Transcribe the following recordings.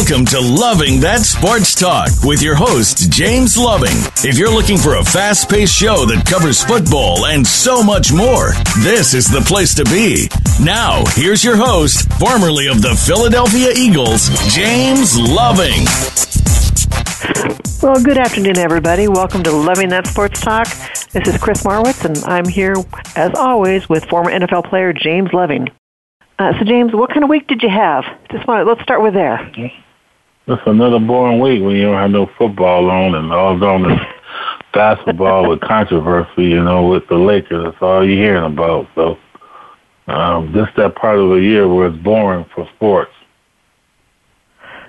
Welcome to Loving That Sports Talk with your host, James Loving. If you're looking for a fast paced show that covers football and so much more, this is the place to be. Now, here's your host, formerly of the Philadelphia Eagles, James Loving. Well, good afternoon, everybody. Welcome to Loving That Sports Talk. This is Chris Marwitz, and I'm here, as always, with former NFL player James Loving. Uh, so, James, what kind of week did you have? Just want let's start with there. It's another boring week when you don't have no football on and all on this basketball with controversy, you know, with the Lakers. That's all you're hearing about. So, um, just that part of the year where it's boring for sports.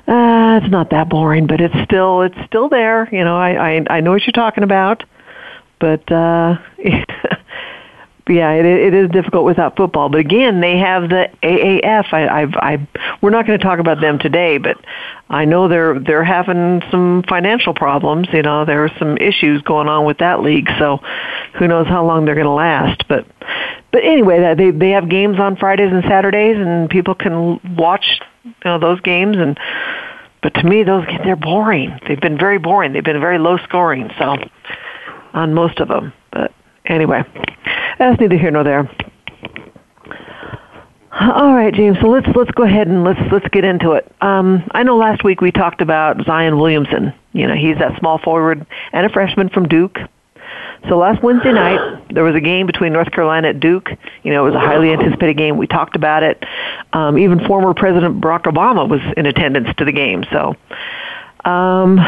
Uh, it's not that boring, but it's still it's still there. You know, I I, I know what you're talking about, but uh, yeah, it, it is difficult without football. But again, they have the AAF. I, I've, I, we're not going to talk about them today, but I know they're they're having some financial problems. You know, there are some issues going on with that league. So, who knows how long they're going to last? But, but anyway, they they have games on Fridays and Saturdays, and people can watch you know those games and. But to me, those they're boring. They've been very boring. They've been very low scoring. So, on most of them. Anyway, that's neither here nor there. All right, James. So let's let's go ahead and let's let's get into it. Um, I know last week we talked about Zion Williamson. You know, he's that small forward and a freshman from Duke. So last Wednesday night there was a game between North Carolina at Duke. You know, it was a highly anticipated game. We talked about it. Um, even former President Barack Obama was in attendance to the game. So um,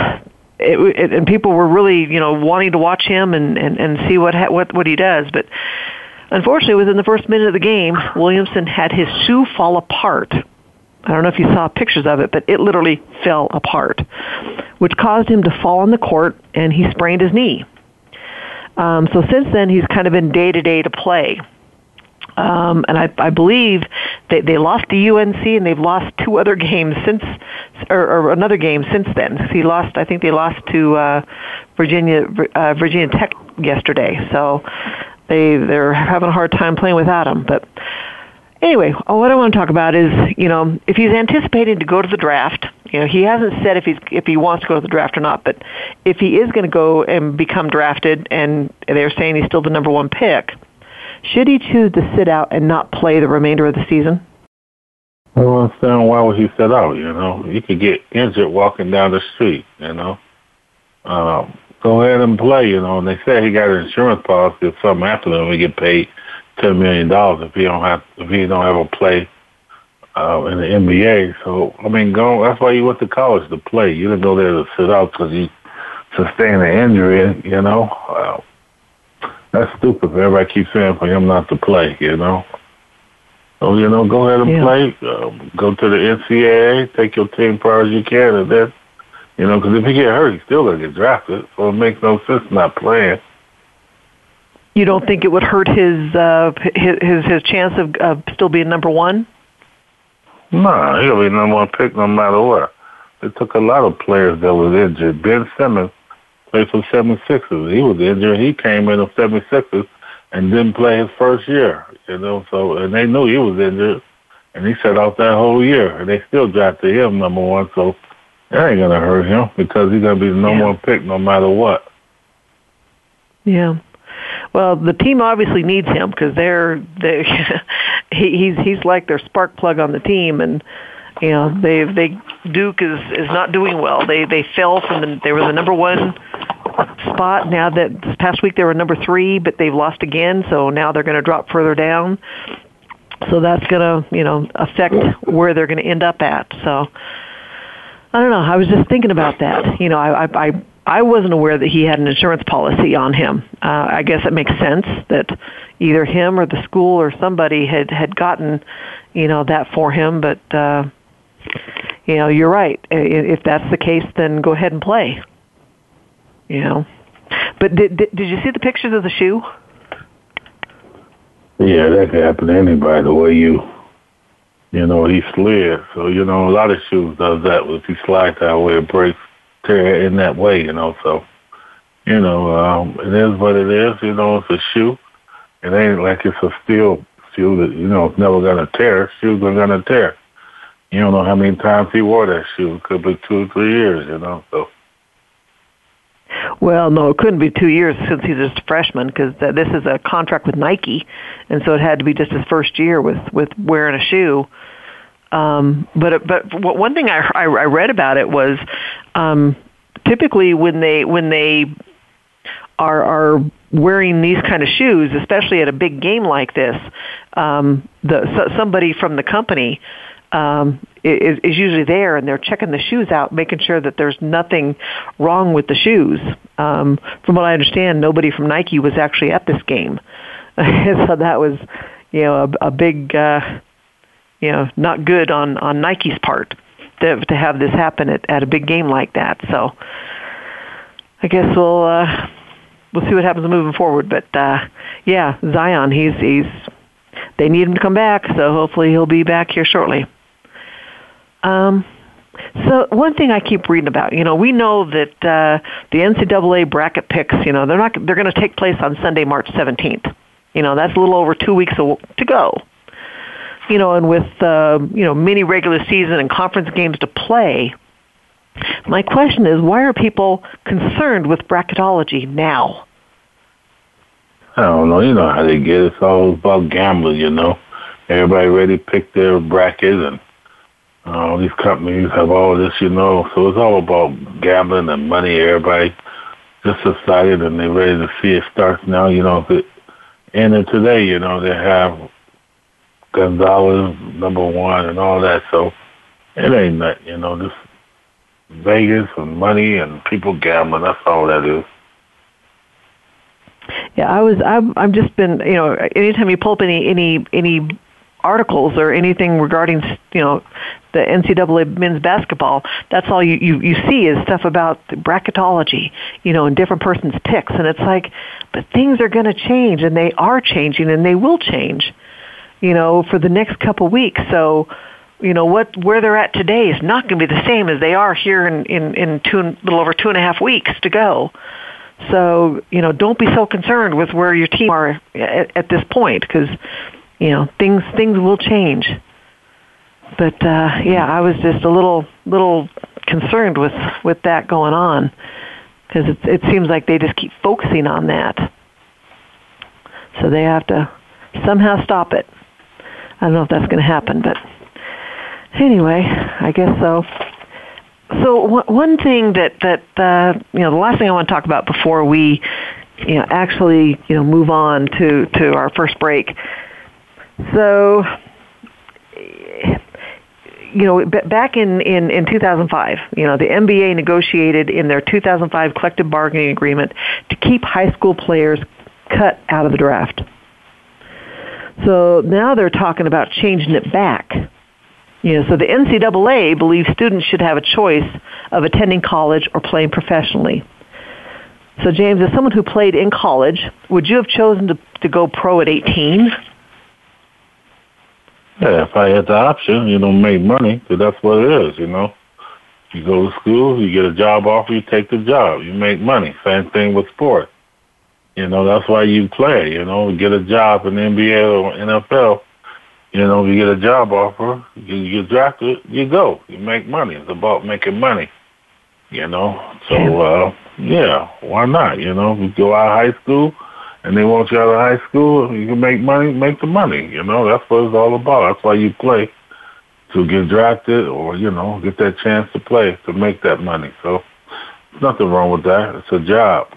it, it, and people were really, you know, wanting to watch him and and, and see what ha- what what he does. But unfortunately, within the first minute of the game, Williamson had his shoe fall apart. I don't know if you saw pictures of it, but it literally fell apart, which caused him to fall on the court, and he sprained his knee. Um, so since then, he's kind of been day to day to play. Um, and I, I believe they, they lost to UNC and they've lost two other games since, or, or another game since then. He lost, I think they lost to uh, Virginia uh, Virginia Tech yesterday. So they they're having a hard time playing without him. But anyway, what I want to talk about is you know if he's anticipating to go to the draft. You know, he hasn't said if he's if he wants to go to the draft or not, but if he is going to go and become drafted, and they're saying he's still the number one pick, should he choose to sit out and not play the remainder of the season? I don't understand why would he sit out. You know, he could get injured walking down the street. You know, um, go ahead and play. You know, and they say he got an insurance policy if something to him, he get paid ten million dollars if he don't have if he don't ever play uh, in the NBA. So I mean, go. That's why you went to college to play. You didn't go there to sit out because you sustained an injury. You know. That's stupid. Everybody keeps saying for him not to play, you know. So, you know, go ahead and yeah. play. Um, go to the NCAA, take your team far as you can, and then, you know, because if he get hurt, he's still going to get drafted. So it makes no sense not playing. You don't think it would hurt his uh, his his, his chance of uh, still being number one? Nah, he'll be number one pick no matter what. They took a lot of players that was injured. Ben Simmons played for the 76ers. He was injured. He came in the 76ers and didn't play his first year, you know, so, and they knew he was injured, and he sat out that whole year, and they still drafted him number one, so that ain't gonna hurt him because he's gonna be the number Yeah. one pick no matter what. Yeah. Well, the team obviously needs him because they're they he, he's he's like their spark plug on the team, and you know they they Duke is is not doing well. They they fell from the they were the number one spot. Now that this past week they were number three, but they've lost again, so now they're going to drop further down. So that's going to you know affect where they're going to end up at. So I don't know. I was just thinking about that. You know, I I. I I wasn't aware that he had an insurance policy on him. Uh, I guess it makes sense that either him or the school or somebody had had gotten, you know, that for him. But uh, you know, you're right. If that's the case, then go ahead and play. You know, but did did, did you see the pictures of the shoe? Yeah, that could happen to anybody. The way you, you know, he slid. So you know, a lot of shoes does that. If you slide that way, it breaks, tear in that way. You know, so you know, um, it is what it is. You know, it's a shoe. It ain't like it's a steel shoe that you know it's never gonna tear. Shoes are gonna tear. You don't know how many times he wore that shoe. It could be two or three years, you know. So. Well, no, it couldn't be two years since he's just a freshman because this is a contract with Nike, and so it had to be just his first year with with wearing a shoe. Um, but but one thing I, I I read about it was um, typically when they when they are are wearing these kind of shoes, especially at a big game like this, um, the so, somebody from the company um, is, is usually there, and they're checking the shoes out, making sure that there's nothing wrong with the shoes. Um, from what I understand, nobody from Nike was actually at this game, so that was, you know, a, a big, uh, you know, not good on on Nike's part to to have this happen at, at a big game like that. So, I guess we'll. Uh, we'll see what happens moving forward. But uh, yeah, Zion, he's he's they need him to come back, so hopefully he'll be back here shortly. Um, so one thing I keep reading about, you know, we know that uh, the NCAA bracket picks, you know, they're not they're going to take place on Sunday, March 17th. You know, that's a little over two weeks to go. You know, and with uh, you know many regular season and conference games to play, my question is, why are people concerned with bracketology now? I don't know. You know how they get. It's all about gambling, you know. Everybody ready to pick their bracket and uh, these companies have all this, you know. So it's all about gambling and money. Everybody just excited and they're ready to see it start now. You know, if it ended today, you know, they have Gonzaga number one and all that. So it ain't that, you know, just Vegas and money and people gambling. That's all that is. Yeah, I was. I've. I've just been. You know, anytime you pull up any any any articles or anything regarding you know the NCAA men's basketball, that's all you, you, you see is stuff about bracketology, you know, and different person's picks. And it's like, but things are going to change and they are changing and they will change, you know, for the next couple weeks. So, you know, what, where they're at today is not going to be the same as they are here in, in, in two, little over two and a half weeks to go. So, you know, don't be so concerned with where your team are at, at this point because, you know, things, things will change but uh, yeah, I was just a little little concerned with with that going on because it, it seems like they just keep focusing on that. So they have to somehow stop it. I don't know if that's going to happen, but anyway, I guess so. So one thing that that uh, you know, the last thing I want to talk about before we you know actually you know move on to to our first break. So you know, back in, in, in 2005, you know, the NBA negotiated in their 2005 collective bargaining agreement to keep high school players cut out of the draft. So now they're talking about changing it back. You know, so the NCAA believes students should have a choice of attending college or playing professionally. So James, as someone who played in college, would you have chosen to, to go pro at 18? Yeah, if I had the option, you know, make money, because that's what it is, you know. You go to school, you get a job offer, you take the job, you make money. Same thing with sports. You know, that's why you play, you know, get a job in the NBA or NFL. You know, you get a job offer, you, you get drafted, you go. You make money. It's about making money. You know, so uh yeah, why not? You know, you go out of high school, and they want you out of high school, you can make money, make the money. You know, that's what it's all about. That's why you play to get drafted or, you know, get that chance to play to make that money. So there's nothing wrong with that. It's a job.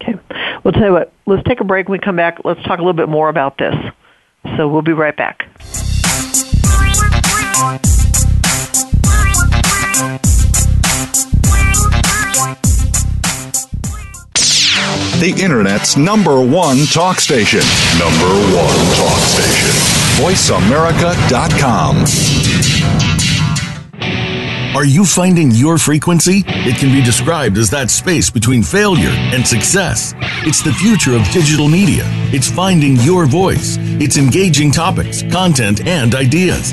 Okay. We'll tell you what, let's take a break. When we come back, let's talk a little bit more about this. So we'll be right back. The Internet's number one talk station. Number one talk station. VoiceAmerica.com. Are you finding your frequency? It can be described as that space between failure and success. It's the future of digital media. It's finding your voice. It's engaging topics, content, and ideas.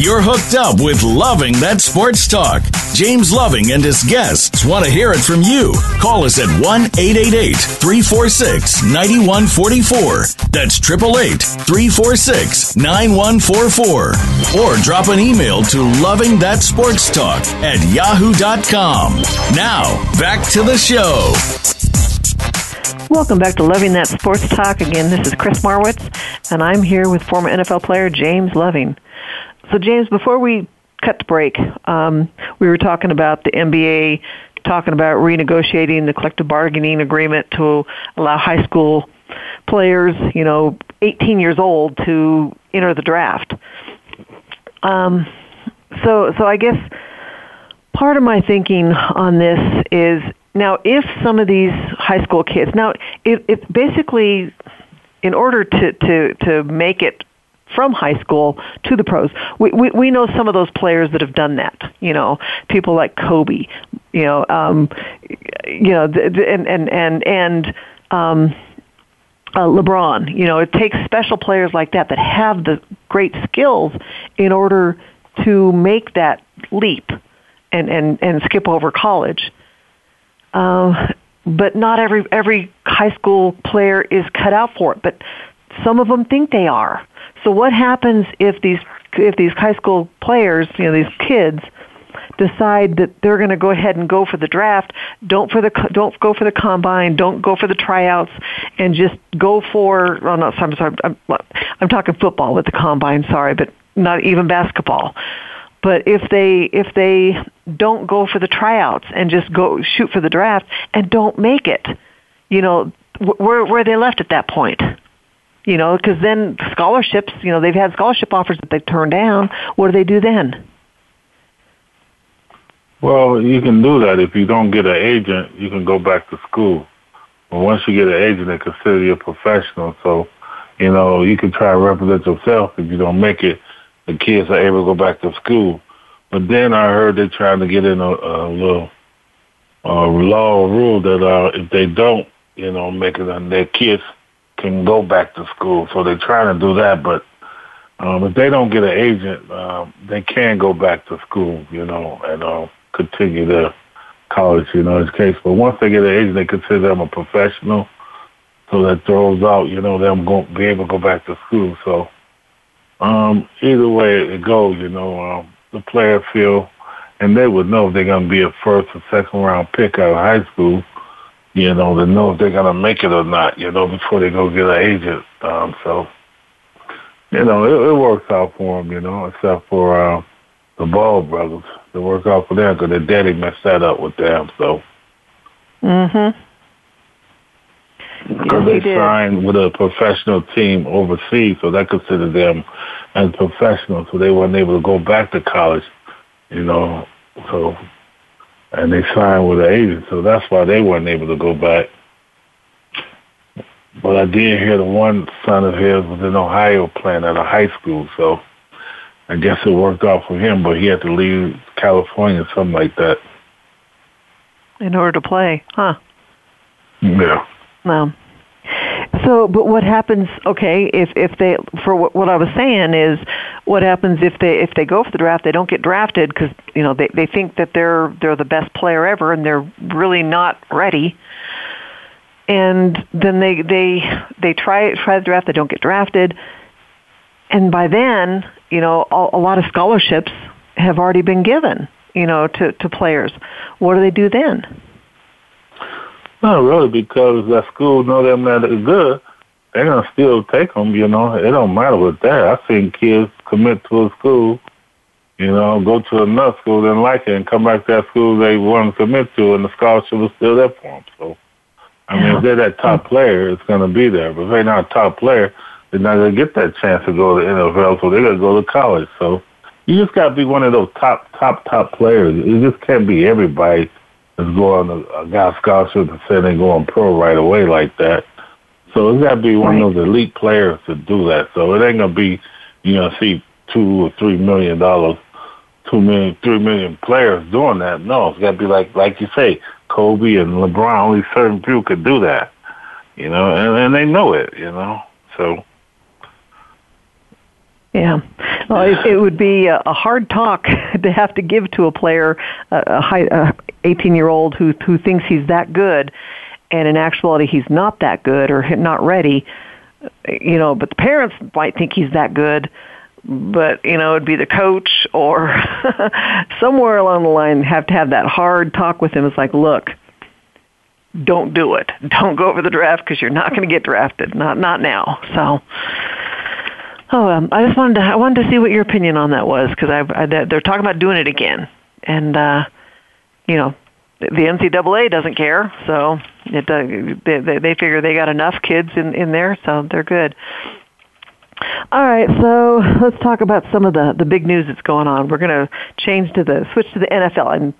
You're hooked up with Loving That Sports Talk. James Loving and his guests want to hear it from you. Call us at 1 888 346 9144. That's 888 346 9144. Or drop an email to Loving That Sports Talk at yahoo.com. Now, back to the show. Welcome back to Loving That Sports Talk. Again, this is Chris Marwitz, and I'm here with former NFL player James Loving. So, James, before we cut the break, um, we were talking about the NBA, talking about renegotiating the collective bargaining agreement to allow high school players, you know, 18 years old to enter the draft. Um, so, so I guess part of my thinking on this is now if some of these high school kids now it, it's basically in order to to to make it from high school to the pros. We, we we know some of those players that have done that. You know, people like Kobe. You know, um, you know, and and and and um, uh, LeBron. You know, it takes special players like that that have the great skills in order to make that leap and and and skip over college. Uh, but not every every high school player is cut out for it. But some of them think they are. So what happens if these if these high school players, you know, these kids decide that they're going to go ahead and go for the draft, don't for the don't go for the combine, don't go for the tryouts, and just go for. Oh no, I'm sorry, I'm, I'm talking football with the combine. Sorry, but not even basketball. But if they if they don't go for the tryouts and just go shoot for the draft and don't make it, you know, where where are they left at that point? You know, because then scholarships, you know, they've had scholarship offers that they've turned down. What do they do then? Well, you can do that if you don't get an agent. You can go back to school. But once you get an agent, they consider you a professional. So, you know, you can try to represent yourself. If you don't make it, the kids are able to go back to school. But then I heard they're trying to get in a, a little uh, law or rule that uh, if they don't, you know, make it, on their kids can go back to school. So they're trying to do that, but um, if they don't get an agent, um, they can go back to school, you know, and uh, continue their college, you know, in this case. But once they get an agent, they consider them a professional. So that throws out, you know, them going be able to go back to school. So um, either way it goes, you know, um, the player feel, and they would know if they're going to be a first or second round pick out of high school you know, to know if they're gonna make it or not, you know, before they go get an agent. Um, so, you know, it, it works out for them, you know, except for uh, the Ball brothers. It works out for them because their daddy messed that up with them. So. Mm-hmm. Because yes, they signed with a professional team overseas, so that considered them as professionals. So they weren't able to go back to college, you know. So and they signed with an agent, so that's why they weren't able to go back. But I did hear the one son of his was in Ohio playing at a high school, so I guess it worked out for him, but he had to leave California, something like that. in order to play, huh? Yeah. No. So, but what happens? Okay, if if they for what, what I was saying is, what happens if they if they go for the draft, they don't get drafted because you know they they think that they're they're the best player ever and they're really not ready. And then they they they try try the draft, they don't get drafted, and by then you know a, a lot of scholarships have already been given you know to to players. What do they do then? Not really, because that school know them that are good. They're gonna still take them. You know, it don't matter with that. I've seen kids commit to a school, you know, go to another school, then like it, and come back to that school they want to commit to, and the scholarship is still there for them. So, I mean, if they're that top player, it's gonna be there. But if they're not a top player, they're not gonna get that chance to go to the NFL, so they're gonna go to college. So, you just gotta be one of those top, top, top players. It just can't be everybody is going to a guy scholarship and say they going pro right away like that. So it's got to be one of those elite players to do that. So it ain't gonna be, you know, see two or three million dollars, two million, three million players doing that. No, it's got to be like, like you say, Kobe and LeBron. Only certain people could do that, you know, and, and they know it, you know. So yeah, well, it, it would be a, a hard talk to have to give to a player, a, high, a 18 year old who who thinks he's that good, and in actuality he's not that good or not ready. You know, but the parents might think he's that good, but you know it'd be the coach or somewhere along the line have to have that hard talk with him. It's like, look, don't do it. Don't go over the draft because you're not going to get drafted. Not not now. So Oh, um, I just wanted to I wanted to see what your opinion on that was because I, I they're talking about doing it again, and uh, you know the NCAA doesn't care, so it uh, they they figure they got enough kids in in there, so they're good. All right, so let's talk about some of the the big news that's going on. We're going to change to the switch to the NFL, and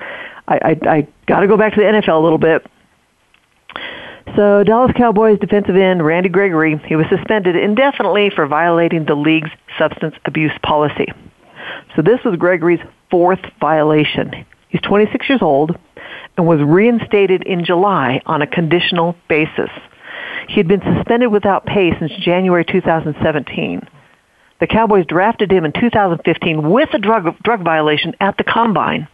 I I, I got to go back to the NFL a little bit so Dallas Cowboys defensive end Randy Gregory, he was suspended indefinitely for violating the league's substance abuse policy. So this was Gregory's fourth violation. He's 26 years old and was reinstated in July on a conditional basis. He had been suspended without pay since January 2017. The Cowboys drafted him in 2015 with a drug drug violation at the combine.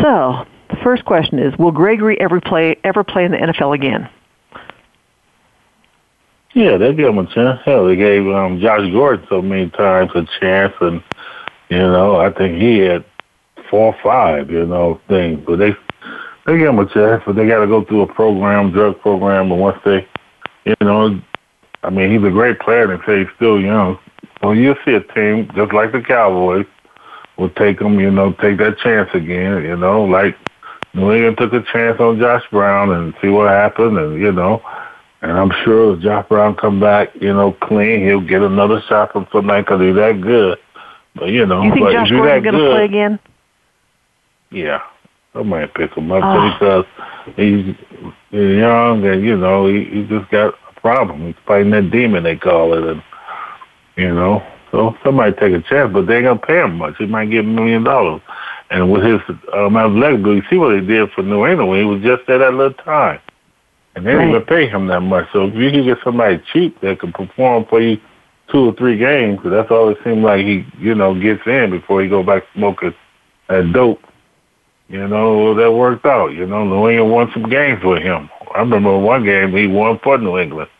So, the first question is, will Gregory ever play ever play in the NFL again? Yeah, they gave him a chance. Hell, they gave um, Josh Gordon so many times a chance, and you know, I think he had four or five, you know, things. But they they gave him a chance, but they got to go through a program, drug program, and once they, you know, I mean, he's a great player, and say he's still young. Well, you'll see a team just like the Cowboys will take him, you know, take that chance again, you know, like New England took a chance on Josh Brown and see what happened, and you know, and I'm sure if Josh Brown come back, you know, clean, he'll get another shot from tonight because he's that good. But you know, you think but Josh if Gordon's going to play again? Yeah, somebody pick him up oh. because he's young and you know he, he just got a problem. He's fighting that demon they call it, and you know, so somebody take a chance, but they ain't gonna pay him much. He might get a million dollars. And with his uh, um, athletic ability, see what he did for New England when he was just there that little time. And they didn't even pay him that much. So if you can get somebody cheap that can perform for you two or three games, because that's all it seems like he, you know, gets in before he go back smoking that dope. You know, that worked out. You know, New England won some games with him. I remember one game he won for New England.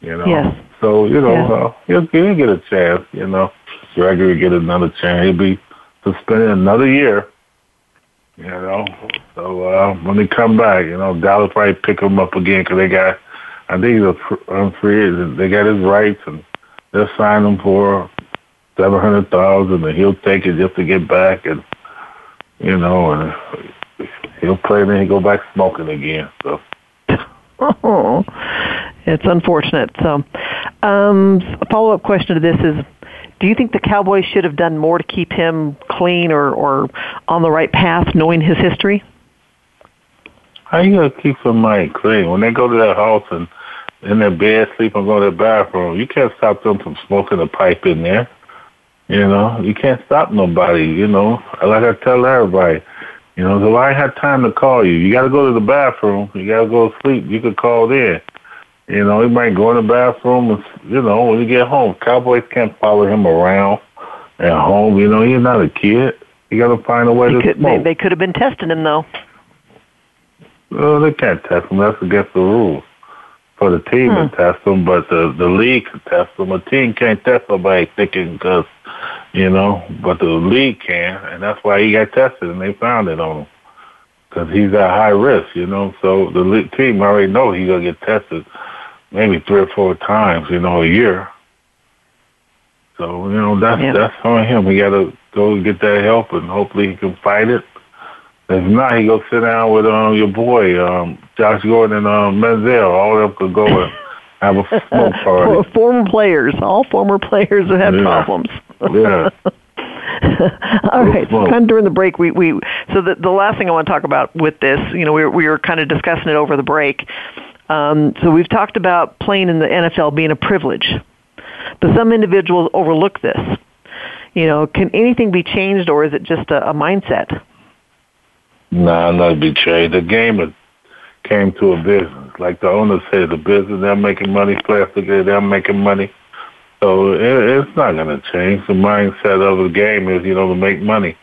You know, yes. so you know yeah. uh, he'll, he'll get a chance. You know, Gregory get another chance. He'll be suspended another year. You know, so uh, when they come back, you know, Dallas probably pick him up again because they got, I think he's a free agent. They got his rights and they'll sign him for seven hundred thousand, and he'll take it just to get back, and you know, and he'll play, and then he go back smoking again. So. Oh, it's unfortunate. So, um, a follow up question to this is do you think the Cowboys should have done more to keep him clean or, or on the right path, knowing his history? How you gonna keep somebody clean when they go to their house and in their bed, sleep and go to the bathroom? You can't stop them from smoking a pipe in there. You know, you can't stop nobody. You know, like I tell everybody, You know, so I have time to call you. You got to go to the bathroom. You got to go to sleep. You could call then. You know, he might go in the bathroom. And, you know, when you get home, Cowboys can't follow him around at home. You know, he's not a kid. You got to find a way They to could, they, smoke. they could have been testing him though. Well, they can't test him. That's against the rules for the team Hmm. to test him, but the the league can test him. A team can't test somebody thinking because, you know, but the league can, and that's why he got tested, and they found it on him because he's at high risk, you know. So the league team already know he's gonna get tested maybe three or four times, you know, a year. So you know that's Yeah. that's on him. We got to go get that help, and hopefully he can fight it. If not, he go sit down with um your boy, um Josh Gordon and um Manziel. All of them could go and have a smoke For- party. former players, all former players that have had Yeah. problems. Yeah. All right. So kind of during the break, we, we so the the last thing I want to talk about with this, you know, we were, we were kind of discussing it over the break. Um, so we've talked about playing in the NFL being a privilege, but some individuals overlook this. You know, can anything be changed, or is it just a, a mindset? Nah, not be changed. The game has came to a business. Like the owner said, the business, they're making money, it, they're making money. So it, it's not going to change. The mindset of the game is, you know, to make money.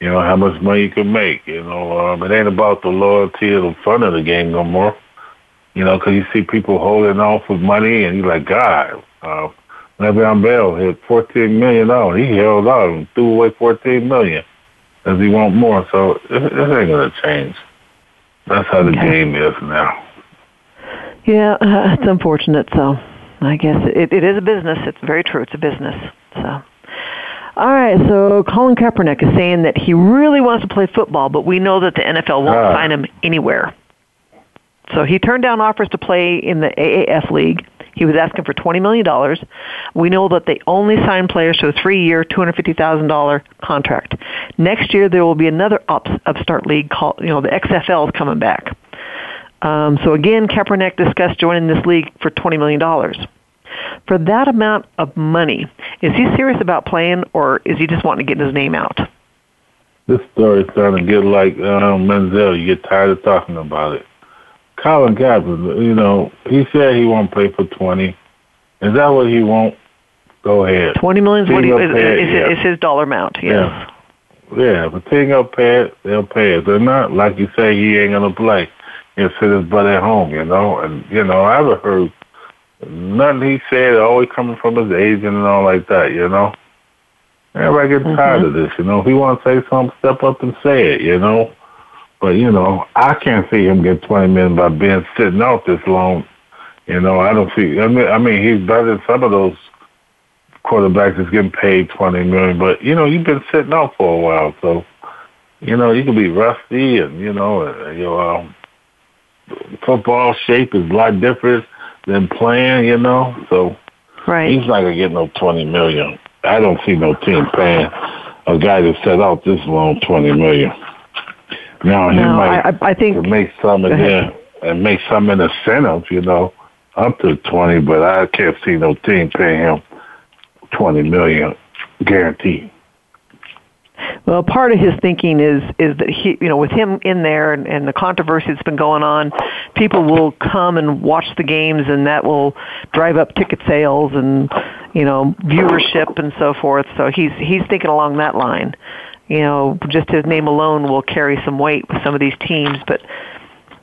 You know, how much money you can make. You know, um, it ain't about the loyalty or the fun of the game no more. You know, 'cause you see people holding off with money, and you're like, God, uh, Le'Veon Bell hit $14 million. He held out and threw away $14 million because he want more. So it ain't going to change. That's how the Okay. game is now. Yeah, uh, it's unfortunate. So I guess it, it is a business. It's very true. It's a business. So. All right, so Colin Kaepernick is saying that he really wants to play football, but we know that the NFL won't Ah. sign him anywhere. So he turned down offers to play in the AAF league. He was asking for $20 million. We know that they only sign players to a three-year, $250,000 contract. Next year, there will be another ups, upstart league called, you know, the XFL is coming back. Um, so again, Kaepernick discussed joining this league for $20 million. For that amount of money, is he serious about playing, or is he just wanting to get his name out? This story is starting to get like um, Manziel. You get tired of talking about it. Colin Kaepernick, you know, he said he won't play for 20. Is that what he won't? Go ahead. Twenty million is what he, Team is, will pay it, is, yeah. is his dollar amount. Yes. Yeah. Yeah, if a team gonna pay it, they'll pay it. They're not like you say he ain't gonna play. He'll sit his butt at home, you know. And you know, I haven't heard nothing he said always coming from his agent and all like that, you know. Everybody getting tired mm-hmm. of this, you know. If he wanna say something, step up and say it, you know. But you know, I can't see him get twenty million by being sitting out this long. You know, I don't see. I mean, I mean, he's better than some of those quarterbacks that's getting paid twenty million. But you know, you've been sitting out for a while, so you know you can be rusty, and you know, uh, your um, football shape is a lot different than playing. You know, so Right. he's not gonna get no twenty million. I don't see no team paying a guy that set out this long twenty million. Now he No, might I, I I think make some in there and make some in incentive, you know, up to twenty, but I can't see no team paying him twenty million guaranteed. Well, part of his thinking is is that he, you know, with him in there and, and the controversy that's been going on, people will come and watch the games, and that will drive up ticket sales and you know viewership and so forth. So he's he's thinking along that line. You know, just his name alone will carry some weight with some of these teams, but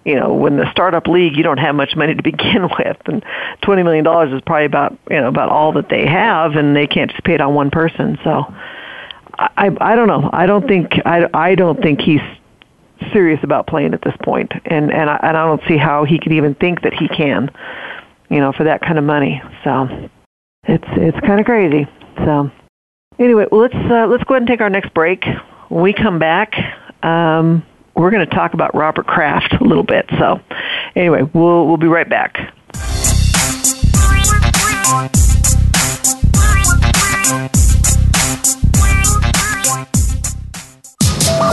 you know, when the startup league, you don't have much money to begin with, and twenty million dollars is probably about you know about all that they have, and they can't just pay it on one person. So, I I don't know. I don't think I I don't think he's serious about playing at this point, and and I, and I don't see how he could even think that he can, you know, for that kind of money. So, it's it's kind of crazy. So, anyway, let's uh, let's go ahead and take our next break. When we come back. Um, we're going to talk about Robert Kraft a little bit. So, anyway, we'll we'll be right back.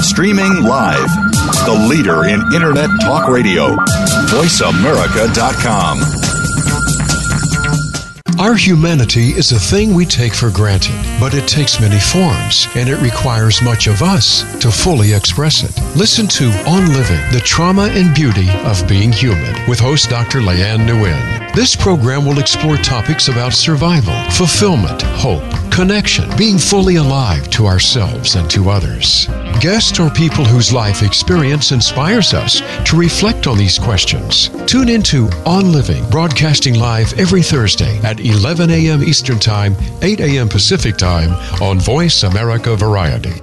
Streaming live. The leader in Internet talk radio. VoiceAmerica.com. Our humanity is a thing we take for granted, but it takes many forms, and it requires much of us to fully express it. Listen to On Living, the trauma and beauty of being human, with host Dr. Leanne Nguyen. This program will explore topics about survival, fulfillment, hope, connection, being fully alive to ourselves and to others. Guests are people whose life experience inspires us to reflect on these questions. Tune into On Living, broadcasting live every Thursday at 11 a.m. Eastern Time, 8 a.m. Pacific Time on Voice America Variety.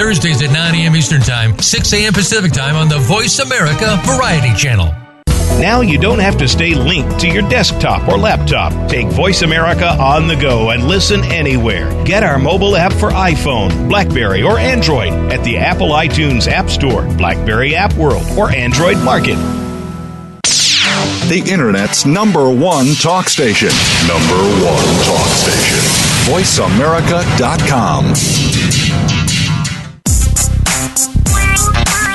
Thursdays at 9 a.m. Eastern Time, 6 a.m. Pacific Time on the Voice America Variety Channel. Now you don't have to stay linked to your desktop or laptop. Take Voice America on the go and listen anywhere. Get our mobile app for iPhone, Blackberry, or Android at the Apple iTunes App Store, Blackberry App World, or Android Market. The Internet's number one talk station. Number one talk station. VoiceAmerica.com.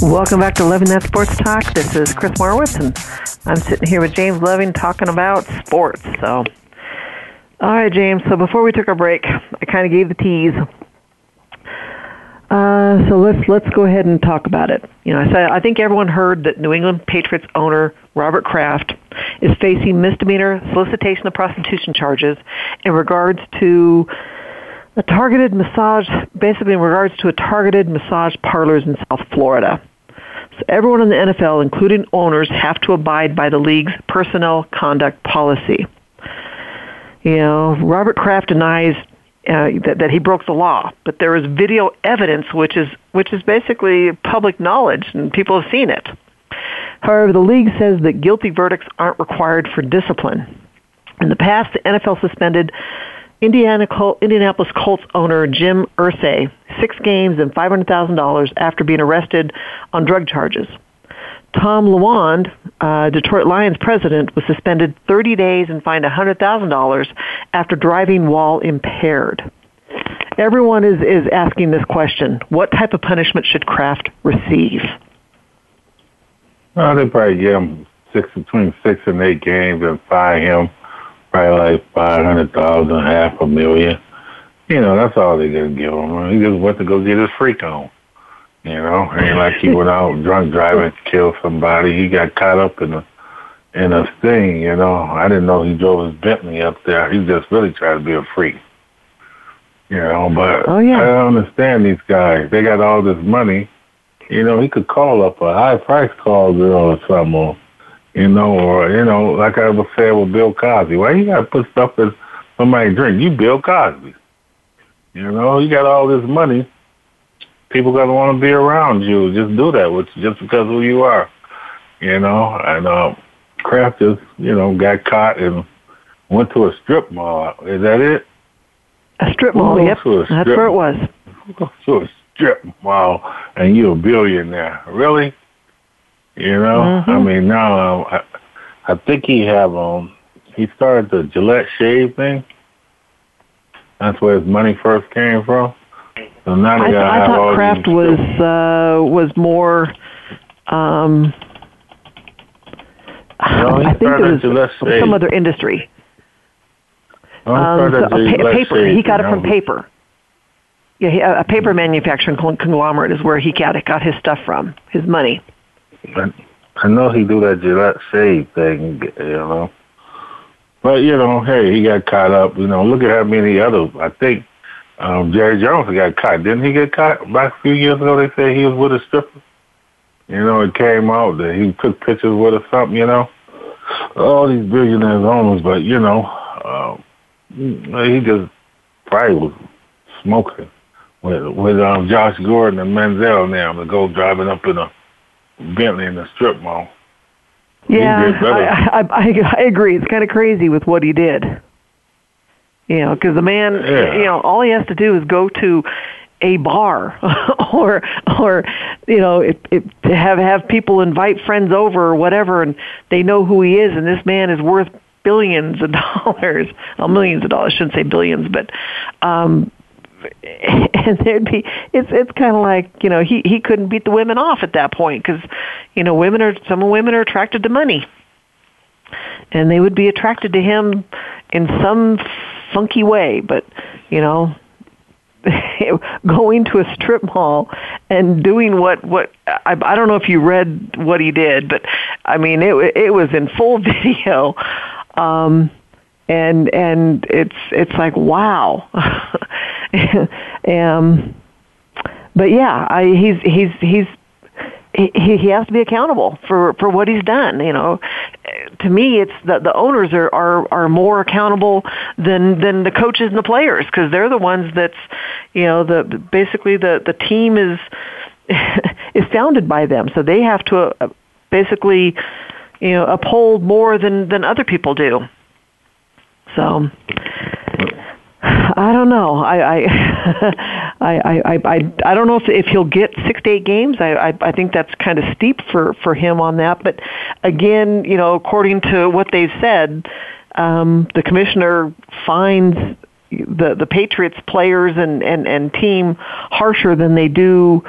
Welcome back to Loving That Sports Talk. This is Chris Marwitz, and I'm sitting here with James Loving talking about sports. So, all right, James. So before we took our break, I kind of gave the tease. Uh, so let's let's go ahead and talk about it. You know, I said I think everyone heard that New England Patriots owner Robert Kraft is facing misdemeanor solicitation of prostitution charges in regards to a targeted massage, basically in regards to a targeted massage parlors in South Florida. So everyone in the NFL, including owners, have to abide by the league's personnel conduct policy. You know, Robert Kraft denies uh, that, that he broke the law, but there is video evidence which is which is basically public knowledge, and people have seen it. However, the league says that guilty verdicts aren't required for discipline. In the past, the NFL suspended Indiana Col- Indianapolis Colts owner Jim Irsay six games and $500,000 after being arrested on drug charges. Tom Lewand, uh, Detroit Lions president, was suspended 30 days and fined $100,000 after driving while impaired. Everyone is, is asking this question. What type of punishment should Kraft receive? Well, they probably give him six between six and eight games and fine him probably like five hundred thousand, half a million. You know, that's all they're gonna give him. He just went to go get his freak on. You know, ain't like he went out drunk driving, killed somebody. He got caught up in a in a thing. You know, I didn't know he drove his Bentley up there. He just really tried to be a freak. You know, but oh, yeah. I don't understand these guys. They got all this money. You know, he could call up a high price call girl or something. Or, you know, or you know, like I was saying with Bill Cosby. Why you gotta put stuff in somebody's drink? You Bill Cosby. You know, you got all this money. People gonna want to be around you. Just do that, with just because who you are. You know, and uh, Kraft just you know got caught and went to a strip mall. Is that it? A strip mall. Who Yep, a that's where it was. To a strip mall and you're a billionaire. Really? You know, Mm-hmm. I mean, now um, I, I think he have um he started the Gillette shave thing. That's where his money first came from. So now they I, gotta I have all thought Kraft was uh, was more. Um, No, I think it was some other industry. He Um, started so a, pa- paper. He got it from paper. Yeah, he, a paper manufacturing conglomerate is where he got it, got his stuff from, his money. I, I know he do that Gillette shave thing, you know. But you know, hey, he got caught up. You know, look at how many other. I think um, Jerry Jones got caught. Didn't he get caught back a few years ago? They say he was with a stripper. You know, it came out that he took pictures with or something. You know, all these billionaires owners, but you know, um, he just probably was smoking with with um, Josh Gordon and Manziel now to go driving up in a Bentley in the strip mall. Yeah, I, I, I, agree. It's kind of crazy with what he did. You know, because the man, Yeah. you know, all he has to do is go to a bar or or you know it, it, to have have people invite friends over or whatever and they know who he is and this man is worth billions of dollars well millions of dollars I shouldn't say billions but um and there'd be it's it's kind of like you know he he couldn't beat the women off at that point because you know women are some women are attracted to money. And they would be attracted to him in some funky way but you know going to a strip mall and doing what what I, I don't know if you read what he did but I mean it it was in full video. Um and and it's it's like wow um but yeah I he's he's he's he he has to be accountable for for what he's done you know. To me it's the the owners are are are more accountable than than the coaches and the players because they're the ones that's you know the basically the the team is is founded by them. So they have to uh, basically you know uphold more than than other people do. So I don't know. I I I I I, I don't know if if he'll get six to eight games. I I, I think that's kind of steep for for him on that. But again, you know, according to what they've said, um, the commissioner finds the the Patriots players and and and team harsher than they do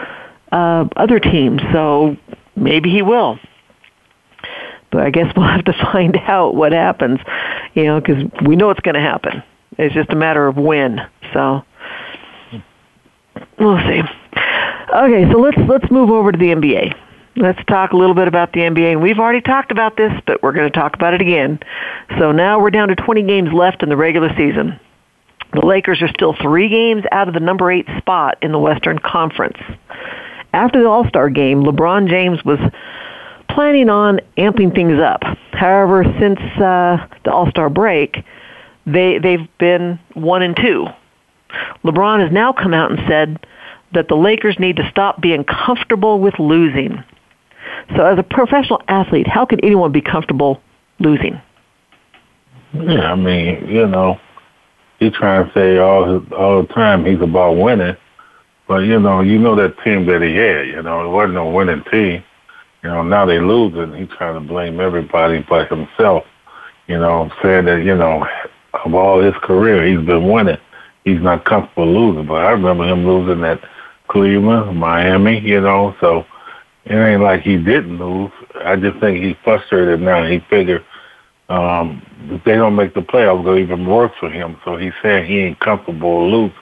uh, other teams. So maybe he will. But I guess we'll have to find out what happens, you know, because we know it's going to happen. It's just a matter of when. So we'll see. Okay, so let's let's move over to the NBA. Let's talk a little bit about the NBA, and we've already talked about this, but we're going to talk about it again. So now we're down to 20 games left in the regular season. The Lakers are still three games out of the number eight spot in the Western Conference. After the All Star game, LeBron James was planning on amping things up. However, since uh, the All Star break, they they've been one and two. LeBron has now come out and said that the Lakers need to stop being comfortable with losing. So, as a professional athlete, how can anyone be comfortable losing? Yeah, I mean, you know, he's trying to say all his, all the time he's about winning, but you know, you know that team that he had. You know, it wasn't a winning team. You know, now they losing. He's trying to blame everybody but himself. You know, saying that you know, of all his career, he's been winning. He's not comfortable losing. But I remember him losing at Cleveland, Miami. You know, so it ain't like he didn't lose. I just think he's frustrated now. He figured um, if they don't make the playoffs, it'll even worse for him. So he's saying he ain't comfortable losing.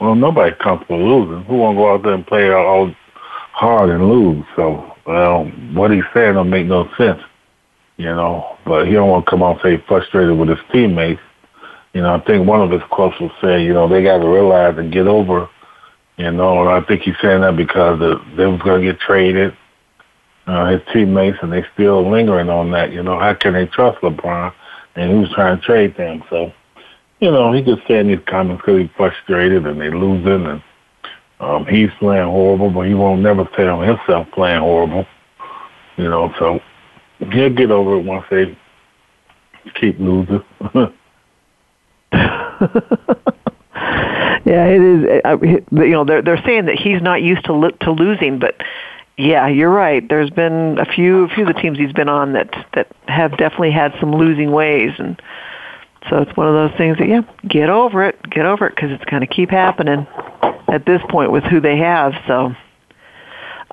Well, nobody's comfortable losing. Who want to go out there and play all hard and lose? So, well, what he's saying don't make no sense, you know. But he don't want to come out and say frustrated with his teammates. You know, I think one of his quotes was saying, you know, they got to realize and get over. You know, and I think he's saying that because the, they was going to get traded, uh, his teammates, and they still lingering on that. You know, how can they trust LeBron? And he was trying to trade them. So, you know, he just saying these comments because he's frustrated and they losing and um, he's playing horrible, but he won't never tell himself playing horrible. You know, so he'll get over it once they keep losing. Yeah, it is. uh, You know, they're they're saying that he's not used to lo- to losing, but yeah, you're right. There's been a few a few of the teams he's been on that that have definitely had some losing ways, and so it's one of those things that yeah, get over it, get over it, because it's going to keep happening at this point with who they have. So,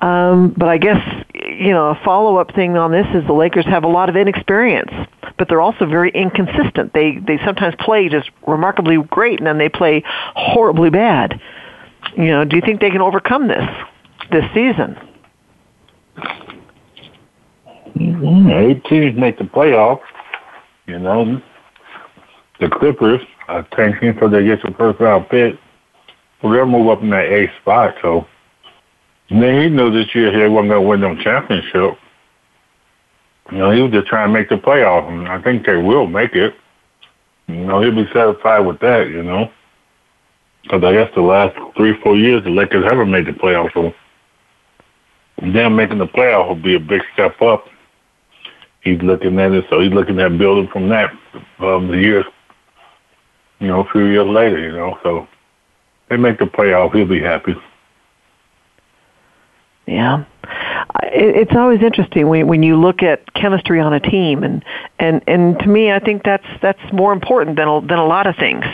um, but I guess you know a follow up thing on this is the Lakers have a lot of inexperience, but they're also very inconsistent. They they sometimes play just remarkably great, and then they play horribly bad. You know, do you think they can overcome this this season? Mhm. Eight teams make the playoffs. You know, the Clippers are tanking so they get the first round pick. Well, they'll move up in that eighth spot. So and then he knew this year he wasn't going to win no championship. You know, he was just trying to make the playoffs, and I think they will make it. You know, he'll be satisfied with that. You know, because I guess the last three, four years the Lakers haven't made the playoffs. So them making the playoff will be a big step up. He's looking at it, so he's looking at building from that um, the years, you know, a few years later, you know. So they make the playoff, he'll be happy. Yeah, it's always interesting when when you look at chemistry on a team, and and and to me, I think that's that's more important than a, than a lot of things.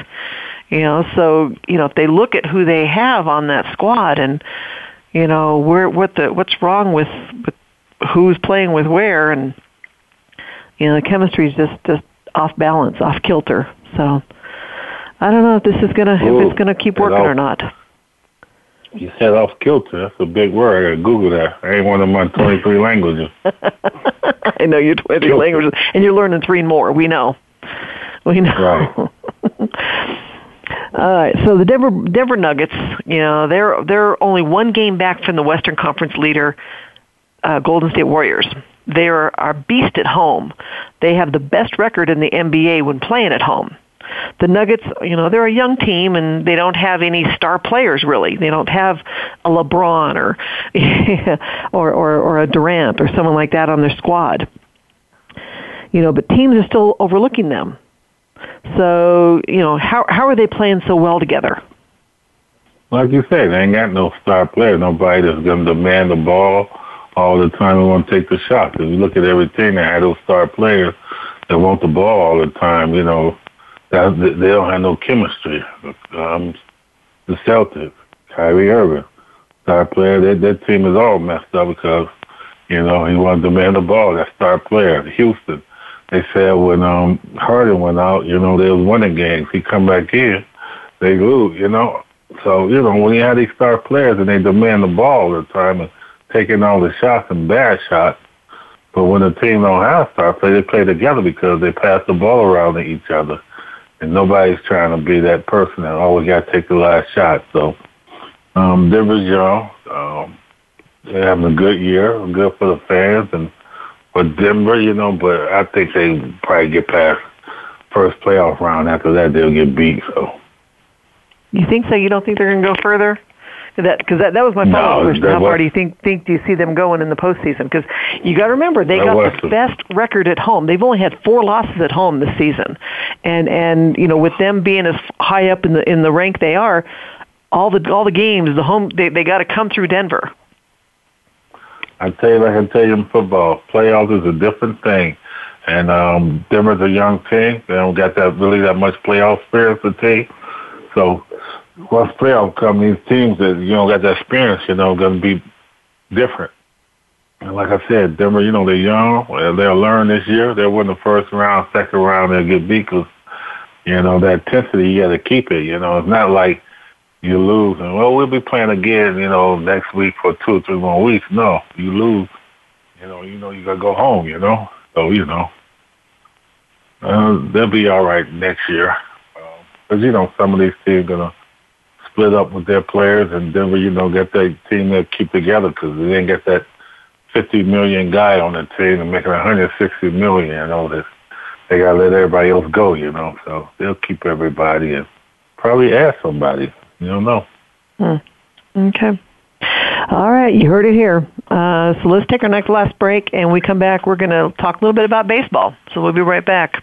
You know, so you know if they look at who they have on that squad, and you know where what the what's wrong with, with who's playing with where, and you know the chemistry is just just off balance, off kilter. So I don't know if this is gonna Ooh, if it's gonna keep working or not. You said off kilter. That's a big word. I gotta Google that. I ain't one of my 23 languages. I know you're 23 languages, and you're learning three more. We know. We know. Right. All right. So the Denver Denver Nuggets, you know, they're they're only one game back from the Western Conference leader, uh, Golden State Warriors. They are, a beast at home. They have the best record in the NBA when playing at home the Nuggets, you know, they're a young team and they don't have any star players really. They don't have a LeBron or or, or or a Durant or someone like that on their squad. You know, but teams are still overlooking them. So, you know, how how are they playing so well together? Like you say, they ain't got no star player, nobody that's gonna demand the ball all the time and want to take the shot. If you look at every team they had those star players that want the ball all the time, you know, that, they don't have no chemistry. Um, the Celtics, Kyrie Irving, star player, that, that team is all messed up because, you know, he wanted to man the ball, that star player. Houston, they said when um, Harden went out, you know, they was winning games. He come back in, they lose, you know. So, you know, when you have these star players and they demand the ball all the time and taking all the shots and bad shots, but when the team don't have star players, they play together because they pass the ball around to each other and nobody's trying to be that person that always got to take the last shot. So um, Denver's young. Um, they're having a good year, good for the fans and for Denver, you know. But I think they probably get past first playoff round. After that, they'll get beat. So. You think so? You don't think they're going to go further? That because that, that was my follow-up no, question. How far do you think think do you see them going in the postseason? Because you got to remember they got the best record at home. They've only had four losses at home this season, and and you know with them being as high up in the in the rank they are, all the all the games the home they they got to come through Denver. I tell you, like I can tell you in football, playoffs is a different thing. And um Denver's a young team. They don't got that really that much playoff experience to take. So once playoff come, these teams that you know got that experience, you know, going to be different. And like I said, Denver, you know, they're young. They'll learn this year. They'll win the first round, second round, they'll get beat because, you know, that intensity, you got to keep it. You know, it's not like you lose and, well, we'll be playing again, you know, next week for two or three more weeks. No, you lose. You know, you know, you got to go home, you know. So, you know, uh, they'll be all right next year. Because, um, you know, some of these teams going to split up with their players, and Denver, you know, get that team to keep together because they didn't get that 50 million guy on the team and making 160 million. You know, that they got to let everybody else go. You know, so they'll keep everybody and probably add somebody. You don't know. Hmm. Okay. All right, you heard it here. Uh, so let's take our next last break, and we come back. We're going to talk a little bit about baseball. So we'll be right back.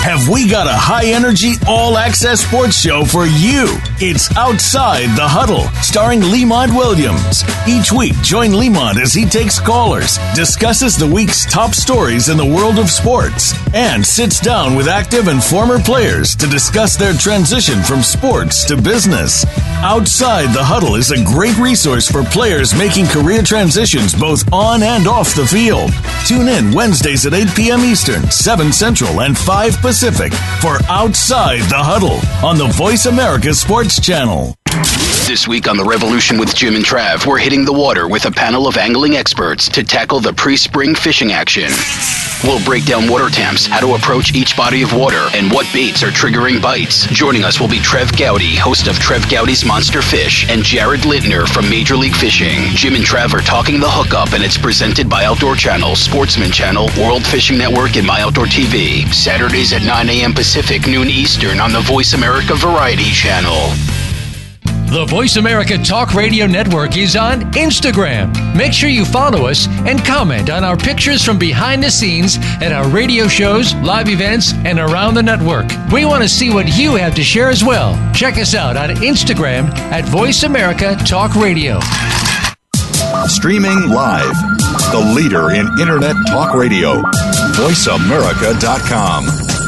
Have we got a high energy, all access sports show for you? It's Outside the Huddle, starring Lemont Williams. Each week, join Lemont as he takes callers, discusses the week's top stories in the world of sports, and sits down with active and former players to discuss their transition from sports to business. Outside the Huddle is a great resource for players making career transitions both on and off the field. Tune in Wednesdays at 8 p.m. Eastern, 7 Central, and 5 Pacific for Outside the Huddle on the Voice America Sports Channel. This week on The Revolution with Jim and Trav, we're hitting the water with a panel of angling experts to tackle the pre spring fishing action. We'll break down water temps, how to approach each body of water, and what baits are triggering bites. Joining us will be Trev Gowdy, host of Trev Gowdy's Monster Fish, and Jared Lintner from Major League Fishing. Jim and Trav are talking the hookup, and it's presented by Outdoor Channel, Sportsman Channel, World Fishing Network, and My Outdoor TV. Saturdays at 9 a.m. Pacific, noon Eastern on the Voice America Variety Channel. The Voice America Talk Radio Network is on Instagram. Make sure you follow us and comment on our pictures from behind the scenes at our radio shows, live events, and around the network. We want to see what you have to share as well. Check us out on Instagram at Voice America Talk Radio. Streaming live, the leader in Internet Talk Radio, VoiceAmerica.com.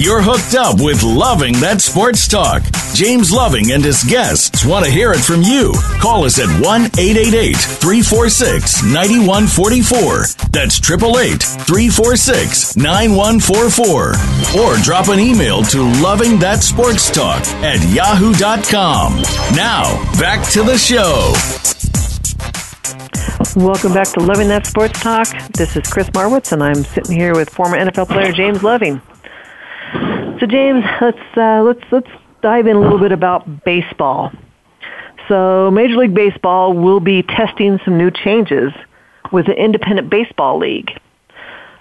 You're hooked up with Loving That Sports Talk. James Loving and his guests want to hear it from you. Call us at 1 888 346 9144. That's 888 346 9144. Or drop an email to Loving That Sports Talk at yahoo.com. Now, back to the show. Welcome back to Loving That Sports Talk. This is Chris Marwitz, and I'm sitting here with former NFL player James Loving. So James, let's uh, let's let's dive in a little bit about baseball. So Major League Baseball will be testing some new changes with the Independent Baseball League.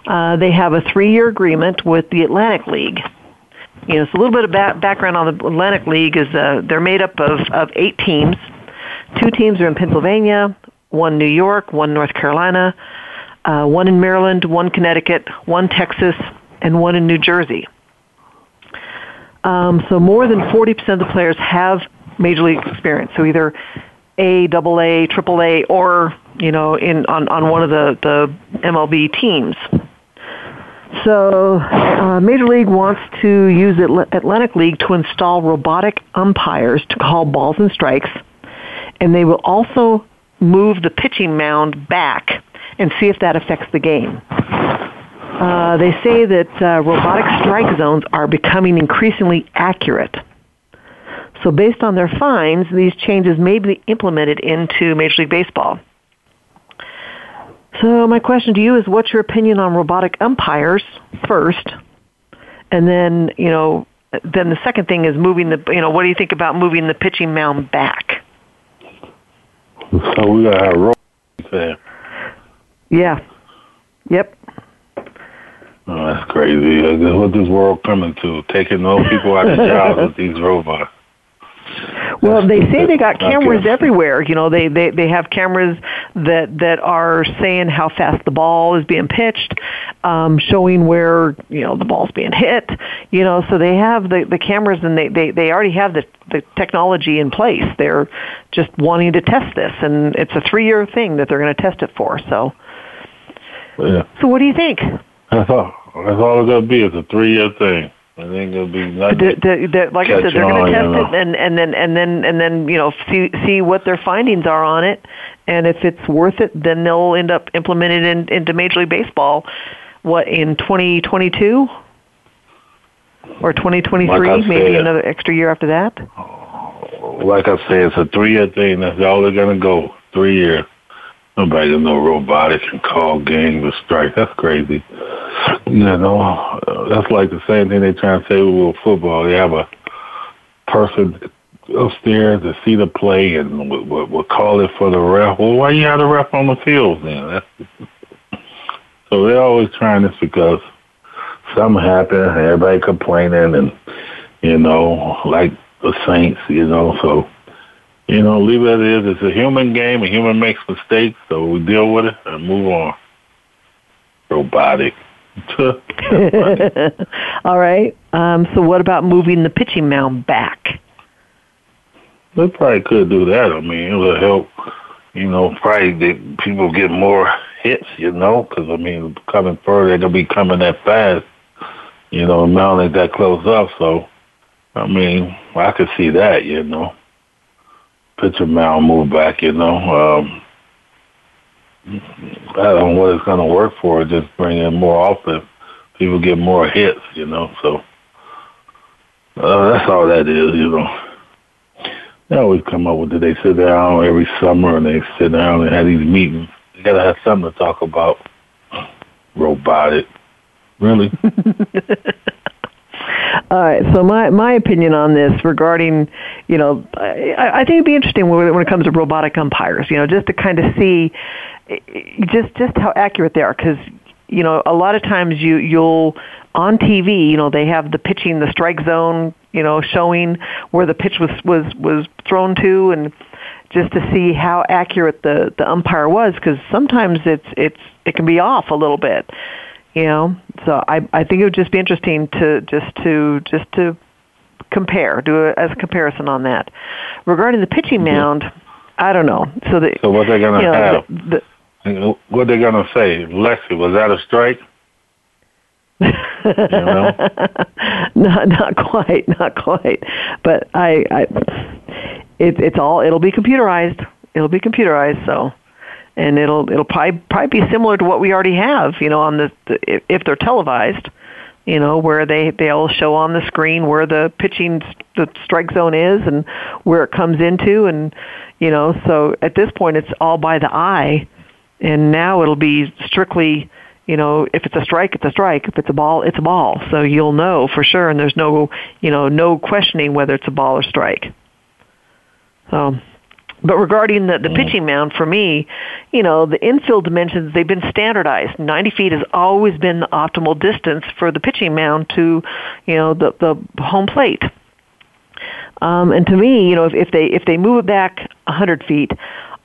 Uh, they have a three-year agreement with the Atlantic League. You know, so a little bit of ba- background on the Atlantic League is uh, they're made up of, of eight teams. Two teams are in Pennsylvania, one New York, one North Carolina, uh, one in Maryland, one Connecticut, one Texas, and one in New Jersey. Um, so more than 40% of the players have major league experience. So either A, double A, triple A, or you know, in on, on one of the, the MLB teams. So, uh, Major League wants to use Atlantic League to install robotic umpires to call balls and strikes, and they will also move the pitching mound back and see if that affects the game. Uh, they say that uh, robotic strike zones are becoming increasingly accurate. So, based on their finds, these changes may be implemented into Major League Baseball. So, my question to you is what's your opinion on robotic umpires first? And then, you know, then the second thing is moving the, you know, what do you think about moving the pitching mound back? So, we got to have robots there. Yeah. Yep. Oh, that's crazy. What this world coming to? Taking those people out of jobs with these robots. Well, they say they got cameras everywhere. You know, they, they they have cameras that that are saying how fast the ball is being pitched, um, showing where you know the ball's being hit. You know, so they have the the cameras and they they they already have the the technology in place. They're just wanting to test this, and it's a three year thing that they're going to test it for. So, yeah. So, what do you think? That's all. That's all it's gonna be. It's a three year thing. I think it'll be nothing. Like I said, they're going to test it and and then and then and then you know see see what their findings are on it, and if it's worth it, then they'll end up implementing it in, into Major League Baseball. What in 2022 or 2023? Like maybe another extra year after that. Like I said, it's a three year thing. That's all they're going to go. Three years. Nobody can know robotics and call games or strike. That's crazy. You know, uh, that's like the same thing they try to say with football. They have a person upstairs to see the play and will, will call it for the ref. Well, why you have the ref on the field then? That's, so they're always trying this because something happened, everybody complaining, and you know, like the Saints, you know. So you know, leave it as it is. It's a human game. A human makes mistakes, so we deal with it and move on. Robotic. All right. Um, so what about moving the pitching mound back? They probably could do that. I mean, it would help. You know, probably people get more hits. You know, because I mean, coming further, they're gonna be coming that fast. You know, the mound ain't that close up, so I mean, I could see that. You know, pitcher mound move back. You know, um, I don't know what it's going to work for. Just bring in more offense. People get more hits. You know, so uh, that's all that is. You know. They always come up with it. They sit down every summer and they sit down and have these meetings. You gotta have something to talk about. Robotic. Really? All right. So my my opinion on this regarding, you know, I, I think it'd be interesting when, when it comes to robotic umpires. You know, just to kind of see, just just how accurate they are, because you know, a lot of times you you'll on TV, you know, they have the pitching, the strike zone, you know, showing where the pitch was was was thrown to, and just to see how accurate the the umpire was, because sometimes it's it's it can be off a little bit, you know. So I I think it would just be interesting to just to just to compare, do a, as a comparison on that. Regarding the pitching mound, I don't know. So the so what they're gonna you know, have? The, the, what they're gonna say? Lexi, was that a strike? you know? not not quite, not quite. But I, I it, it's all it'll be computerized. It'll be computerized. So, and it'll it'll probably probably be similar to what we already have. You know, on the, the if they're televised. You know where they they'll show on the screen where the pitching the strike zone is and where it comes into and you know so at this point it's all by the eye and now it'll be strictly you know, if it's a strike, it's a strike. If it's a ball, it's a ball. So you'll know for sure, and there's no, you know, no questioning whether it's a ball or strike. So, but regarding the, the pitching mound, for me, you know, the infield dimensions, they've been standardized. 90 feet has always been the optimal distance for the pitching mound to, you know, the, the home plate. Um, and to me, you know, if, if they if they move it back 100 feet,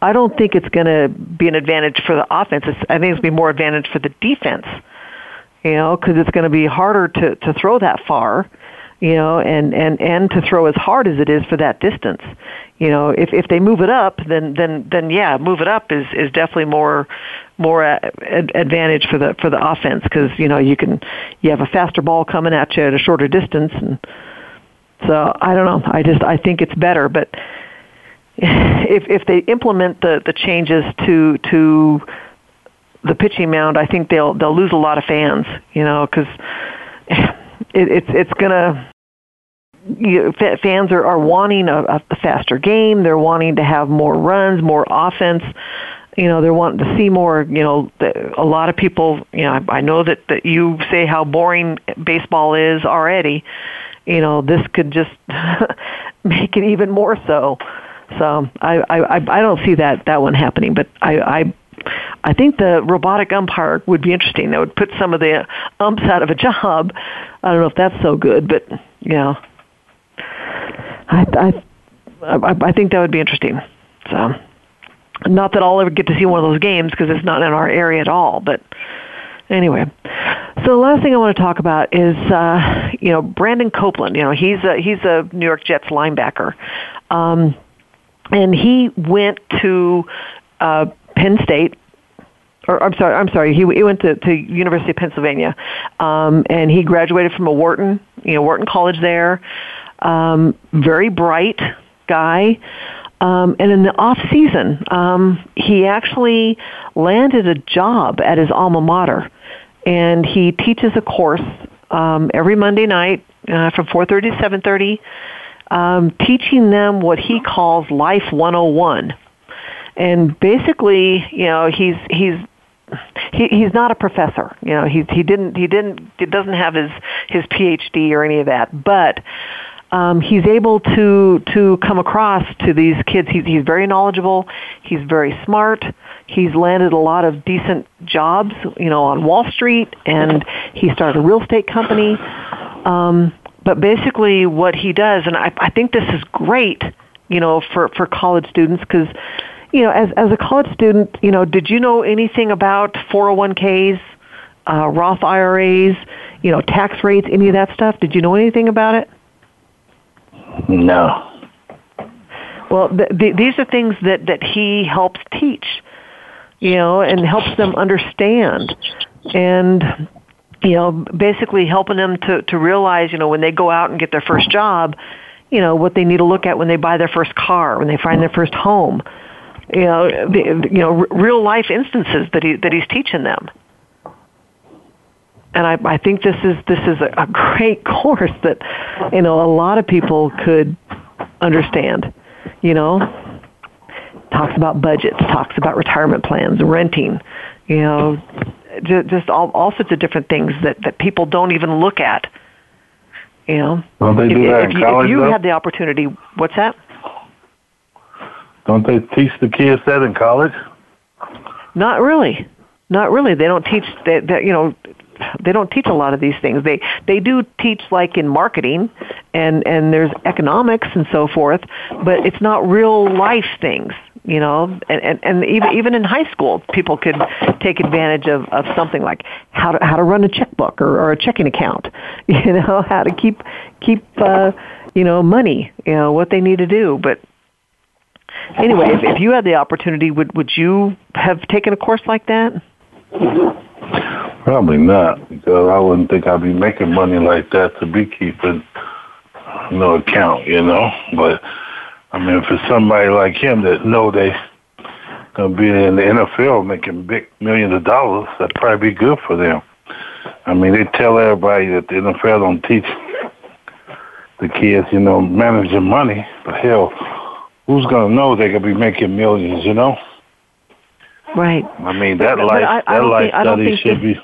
I don't think it's going to be an advantage for the offense. It's, I think it's going to be more advantage for the defense. You know, because it's going to be harder to to throw that far. You know, and and and to throw as hard as it is for that distance. You know, if if they move it up, then then then yeah, move it up is is definitely more more advantage for the for the offense because you know you can you have a faster ball coming at you at a shorter distance and so I don't know I just I think it's better but if if they implement the the changes to to the pitching mound, I think they'll they'll lose a lot of fans. You know, because it, it's it's gonna. You fans are, are wanting a, a faster game. They're wanting to have more runs, more offense. You know, they're wanting to see more. You know, the, a lot of people. You know, I, I know that that you say how boring baseball is already. You know, this could just make it even more so. So I, I, I don't see that, that one happening, but I, I, I think the robotic umpire would be interesting. That would put some of the umps out of a job. I don't know if that's so good, but yeah, I, I, I, I think that would be interesting. So, not that I'll ever get to see one of those games because it's not in our area at all. But anyway, so the last thing I want to talk about is uh, you know Brandon Copeland. You know he's a he's a New York Jets linebacker. Um, and he went to uh, Penn State. Or I'm sorry, I'm sorry. He, he went to, to University of Pennsylvania, um, and he graduated from a Wharton, you know, Wharton College there. Um, very bright guy. Um, and in the off season, um, he actually landed a job at his alma mater, and he teaches a course um, every Monday night uh, from 4:30 to 7:30 um, teaching them what he calls Life 101. And basically, you know, he's he's he, he's not a professor. You know, he he didn't he didn't he doesn't have his his PhD or any of that, but um, he's able to to come across to these kids. He's he's very knowledgeable. He's very smart. He's landed a lot of decent jobs, you know, on Wall Street, and he started a real estate company. Um, but basically, what he does, and I, I think this is great, you know, for for college students because, you know, as as a college student, you know, did you know anything about 401ks, uh, Roth IRAs, you know, tax rates, any of that stuff? Did you know anything about it? No. Well, th- th- these are things that that he helps teach, you know, and helps them understand, and you know, basically helping them to, to realize, you know, when they go out and get their first job, you know, what they need to look at when they buy their first car, when they find their first home, you know, the, you know, real life instances that he that he's teaching them. And I, I think this is this is a, a great course that, you know, a lot of people could understand. You know, talks about budgets, talks about retirement plans, renting, you know, just, just all, all sorts of different things that, that people don't even look at. You know, Don't they if, do that if in you, college, if you though? had the opportunity, what's that? Don't they teach the kids that in college? Not really. Not really. They don't teach that, that you know they don't teach a lot of these things. They they do teach like in marketing and and there's economics and so forth, but it's not real life things, you know. And and, and even even in high school, people could take advantage of of something like how to how to run a checkbook or, or a checking account, you know, how to keep keep uh, you know money, you know what they need to do, but anyway, if, if you had the opportunity, would would you have taken a course like that? Probably not, because I wouldn't think I'd be making money like that to be keeping no account, you know. But I mean, for somebody like him that know they gonna be in the NFL making big millions of dollars, that'd probably be good for them. I mean, they tell everybody that the NFL don't teach the kids, you know, managing money. But hell, who's gonna know they gonna be making millions, you know? Right. I mean, that But life, I- I that life think- study should be,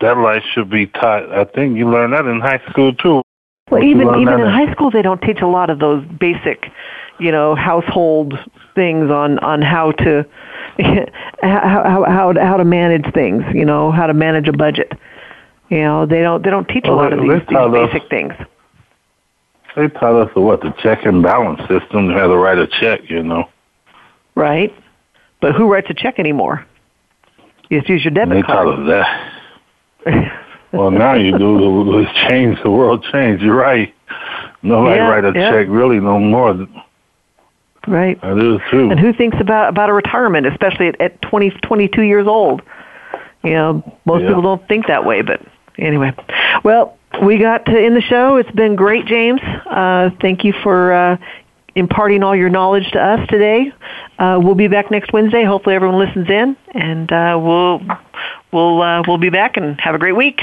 that life should be taught. I think you learn that in high school too. Well, even even in high school, they don't teach a lot of those basic, you know, household things on on how to how how how to, how to manage things. You know, how to manage a budget. You know, they don't they don't teach a lot of these, these us- basic things. They taught us what the check and balance system, how to write a check. You know, Right. But who writes a check anymore? You just use your debit they card. us that. well, now you do. It's changed. The world changed. You're right. Nobody Yeah, write a yeah. check really no more. Right. That is true. And who thinks about about a retirement, especially at, at 20, 22 years old? You know, most Yeah. people don't think that way, but anyway. Well, we got to end the show. It's been great, James. Uh, thank you for uh, imparting all your knowledge to us today. Uh, we'll be back next Wednesday. Hopefully, everyone listens in, and uh, we'll we'll uh, we'll be back and have a great week.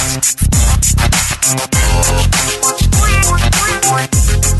Thank you.